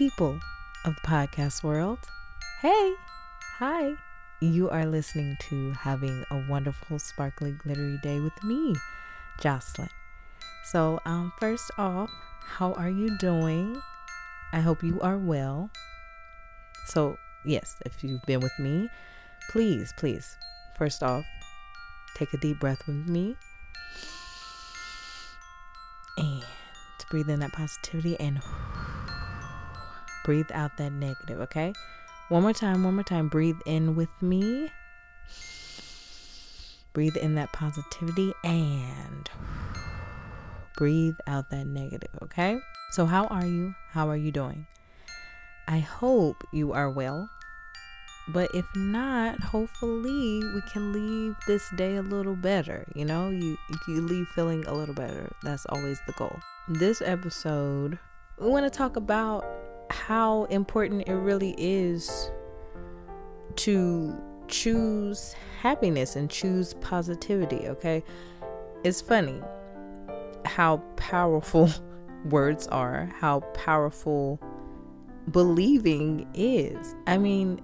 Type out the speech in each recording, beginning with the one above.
people of the podcast world. Hey, hi. You are listening to Having a Wonderful, Sparkly, Glittery Day with me, Jocelyn. So, um, first off, how are you doing? I hope you are well. So, yes, if you've been with me, please, please, first off, take a deep breath with me and breathe in that positivity and breathe out that negative, okay? One more time, one more time. Breathe in with me. Breathe in that positivity and breathe out that negative, okay? So, how are you? How are you doing? I hope you are well. But if not, hopefully we can leave this day a little better. You know, you you leave feeling a little better. That's always the goal. This episode, we want to talk about how important it really is to choose happiness and choose positivity, okay? It's funny how powerful words are, how powerful believing is. I mean,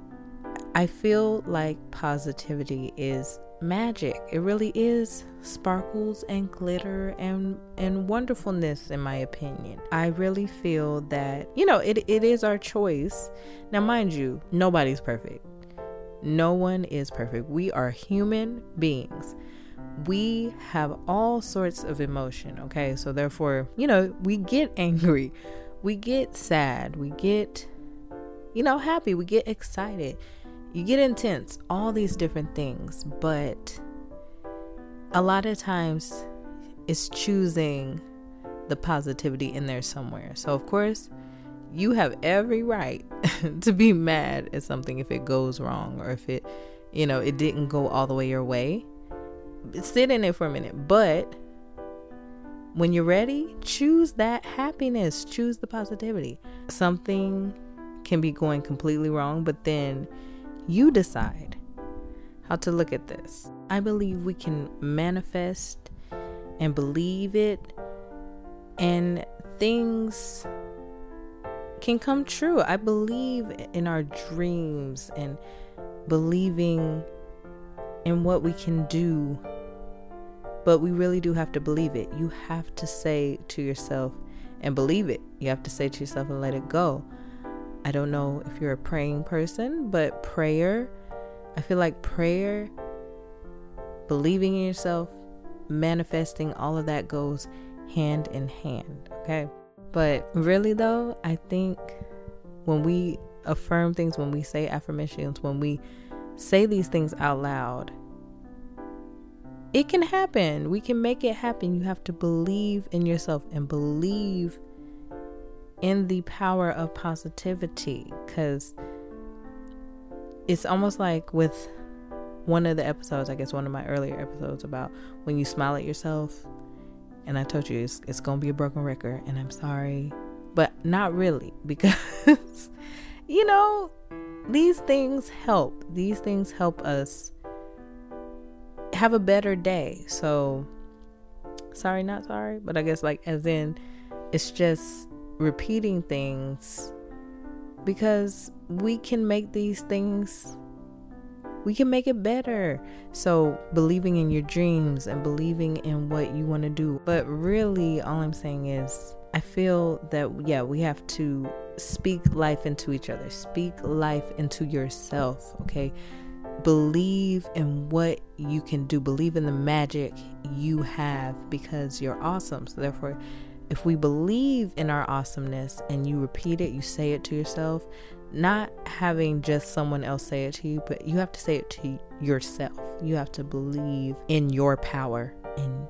I feel like positivity is magic. It really is sparkles and glitter and and wonderfulness in my opinion. I really feel that, you know, it, it is our choice. Now mind you, nobody's perfect. No one is perfect. We are human beings. We have all sorts of emotion, okay? So therefore, you know, we get angry. We get sad. We get you know, happy. We get excited you get intense, all these different things, but a lot of times it's choosing the positivity in there somewhere. So, of course, you have every right to be mad at something if it goes wrong or if it, you know, it didn't go all the way your way. Sit in it for a minute, but when you're ready, choose that happiness, choose the positivity. Something can be going completely wrong, but then you decide how to look at this. I believe we can manifest and believe it, and things can come true. I believe in our dreams and believing in what we can do. But we really do have to believe it. You have to say to yourself and believe it. You have to say to yourself and let it go. I don't know if you're a praying person, but prayer, I feel like prayer, believing in yourself, manifesting, all of that goes hand in hand. Okay. But really, though, I think when we affirm things, when we say affirmations, when we say these things out loud, it can happen. We can make it happen. You have to believe in yourself and believe in the power of positivity because it's almost like with one of the episodes, I guess one of my earlier episodes about when you smile at yourself. And I told you it's, it's going to be a broken record, and I'm sorry, but not really because, you know, these things help. These things help us have a better day. So, sorry, not sorry, but I guess, like, as in, it's just repeating things because we can make these things we can make it better. So, believing in your dreams and believing in what you want to do. But really, all I'm saying is, I feel that, yeah, we have to speak life into each other, speak life into yourself, okay? Believe in what you can do, believe in the magic you have because you're awesome. So, therefore, if we believe in our awesomeness and you repeat it, you say it to yourself, not having just someone else say it to you, but you have to say it to yourself. You have to believe in your power, in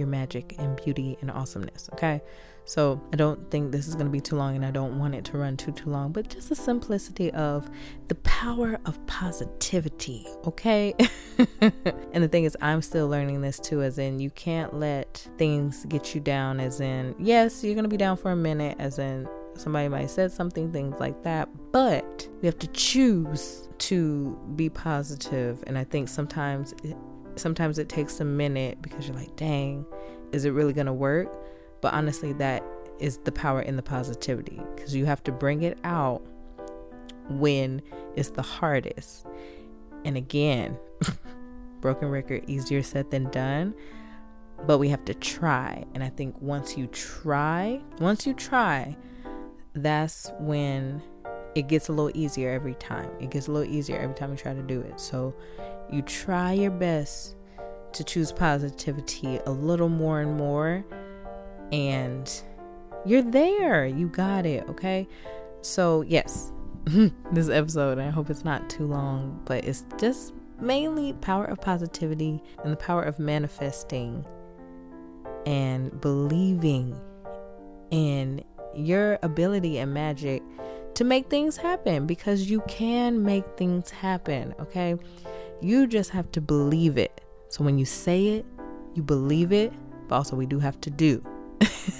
your magic and beauty and awesomeness, okay? So I don't think this is going to be too long and I don't want it to run too too long, but just the simplicity of the power of positivity, okay? and the thing is I'm still learning this too as in you can't let things get you down as in yes, you're going to be down for a minute as in somebody might have said something things like that, but we have to choose to be positive and I think sometimes sometimes it takes a minute because you're like, "Dang, is it really going to work?" But honestly, that is the power in the positivity because you have to bring it out when it's the hardest. And again, broken record easier said than done, but we have to try. And I think once you try, once you try, that's when it gets a little easier every time. It gets a little easier every time you try to do it. So you try your best to choose positivity a little more and more and you're there. You got it, okay? So, yes. this episode, I hope it's not too long, but it's just mainly power of positivity and the power of manifesting and believing in your ability and magic to make things happen because you can make things happen, okay? You just have to believe it. So when you say it, you believe it, but also we do have to do.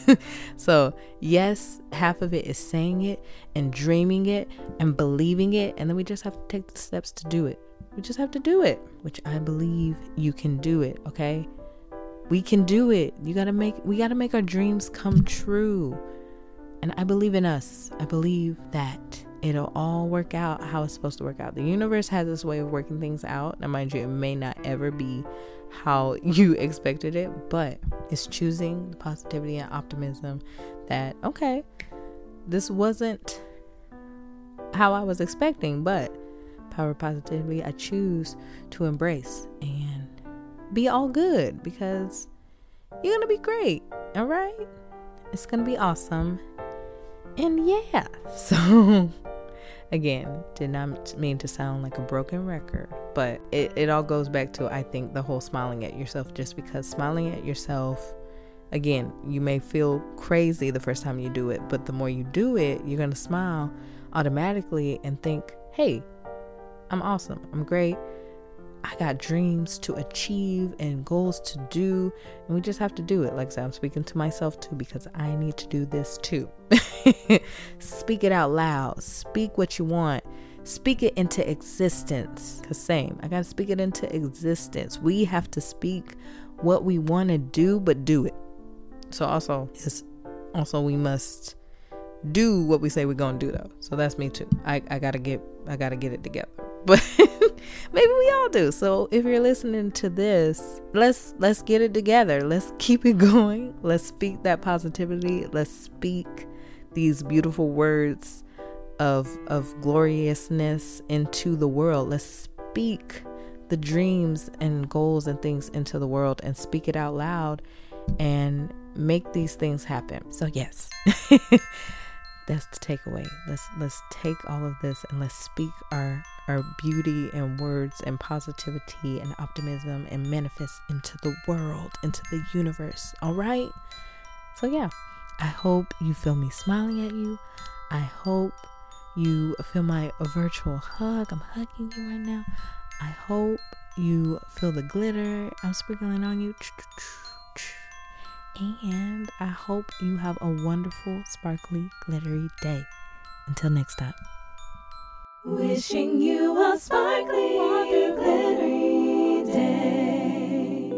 so, yes, half of it is saying it and dreaming it and believing it, and then we just have to take the steps to do it. We just have to do it, which I believe you can do it, okay? We can do it. You got to make we got to make our dreams come true. And I believe in us. I believe that it'll all work out how it's supposed to work out. The universe has this way of working things out. Now, mind you, it may not ever be how you expected it, but it's choosing the positivity and optimism that, okay, this wasn't how I was expecting, but power positivity, I choose to embrace and be all good because you're going to be great. All right? It's going to be awesome. And yeah, so again, did not mean to sound like a broken record, but it, it all goes back to, I think, the whole smiling at yourself, just because smiling at yourself, again, you may feel crazy the first time you do it, but the more you do it, you're going to smile automatically and think, hey, I'm awesome. I'm great. I got dreams to achieve and goals to do, and we just have to do it. Like I said, I'm speaking to myself too because I need to do this too. Speak it out loud. Speak what you want. Speak it into existence. Cause same, I gotta speak it into existence. We have to speak what we want to do, but do it. So also, it's also we must do what we say we're gonna do though. So that's me too. I, I gotta get I gotta get it together. But maybe we all do. So if you're listening to this, let's let's get it together. Let's keep it going. Let's speak that positivity. Let's speak these beautiful words of of gloriousness into the world. Let's speak the dreams and goals and things into the world and speak it out loud and make these things happen. So yes. that's the takeaway. Let's let's take all of this and let's speak our our beauty and words and positivity and optimism and manifest into the world, into the universe. All right? So yeah, I hope you feel me smiling at you. I hope you feel my virtual hug. I'm hugging you right now. I hope you feel the glitter I'm sprinkling on you. And I hope you have a wonderful, sparkly, glittery day. Until next time. Wishing you a sparkly, glittery day.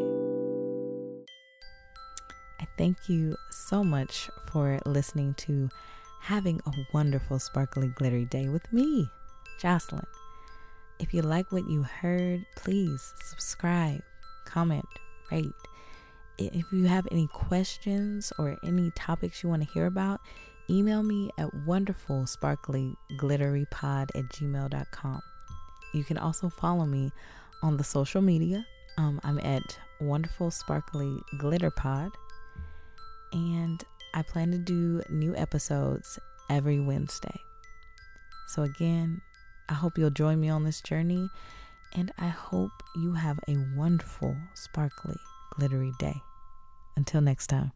I thank you so much for listening to Having a Wonderful, Sparkly, Glittery Day with me, Jocelyn. If you like what you heard, please subscribe, comment, rate if you have any questions or any topics you want to hear about, email me at wonderful sparkly glittery pod at gmail.com. You can also follow me on the social media. Um, I'm at wonderful sparkly glitter pod, and I plan to do new episodes every Wednesday. So, again, I hope you'll join me on this journey, and I hope you have a wonderful, sparkly, glittery day. Until next time.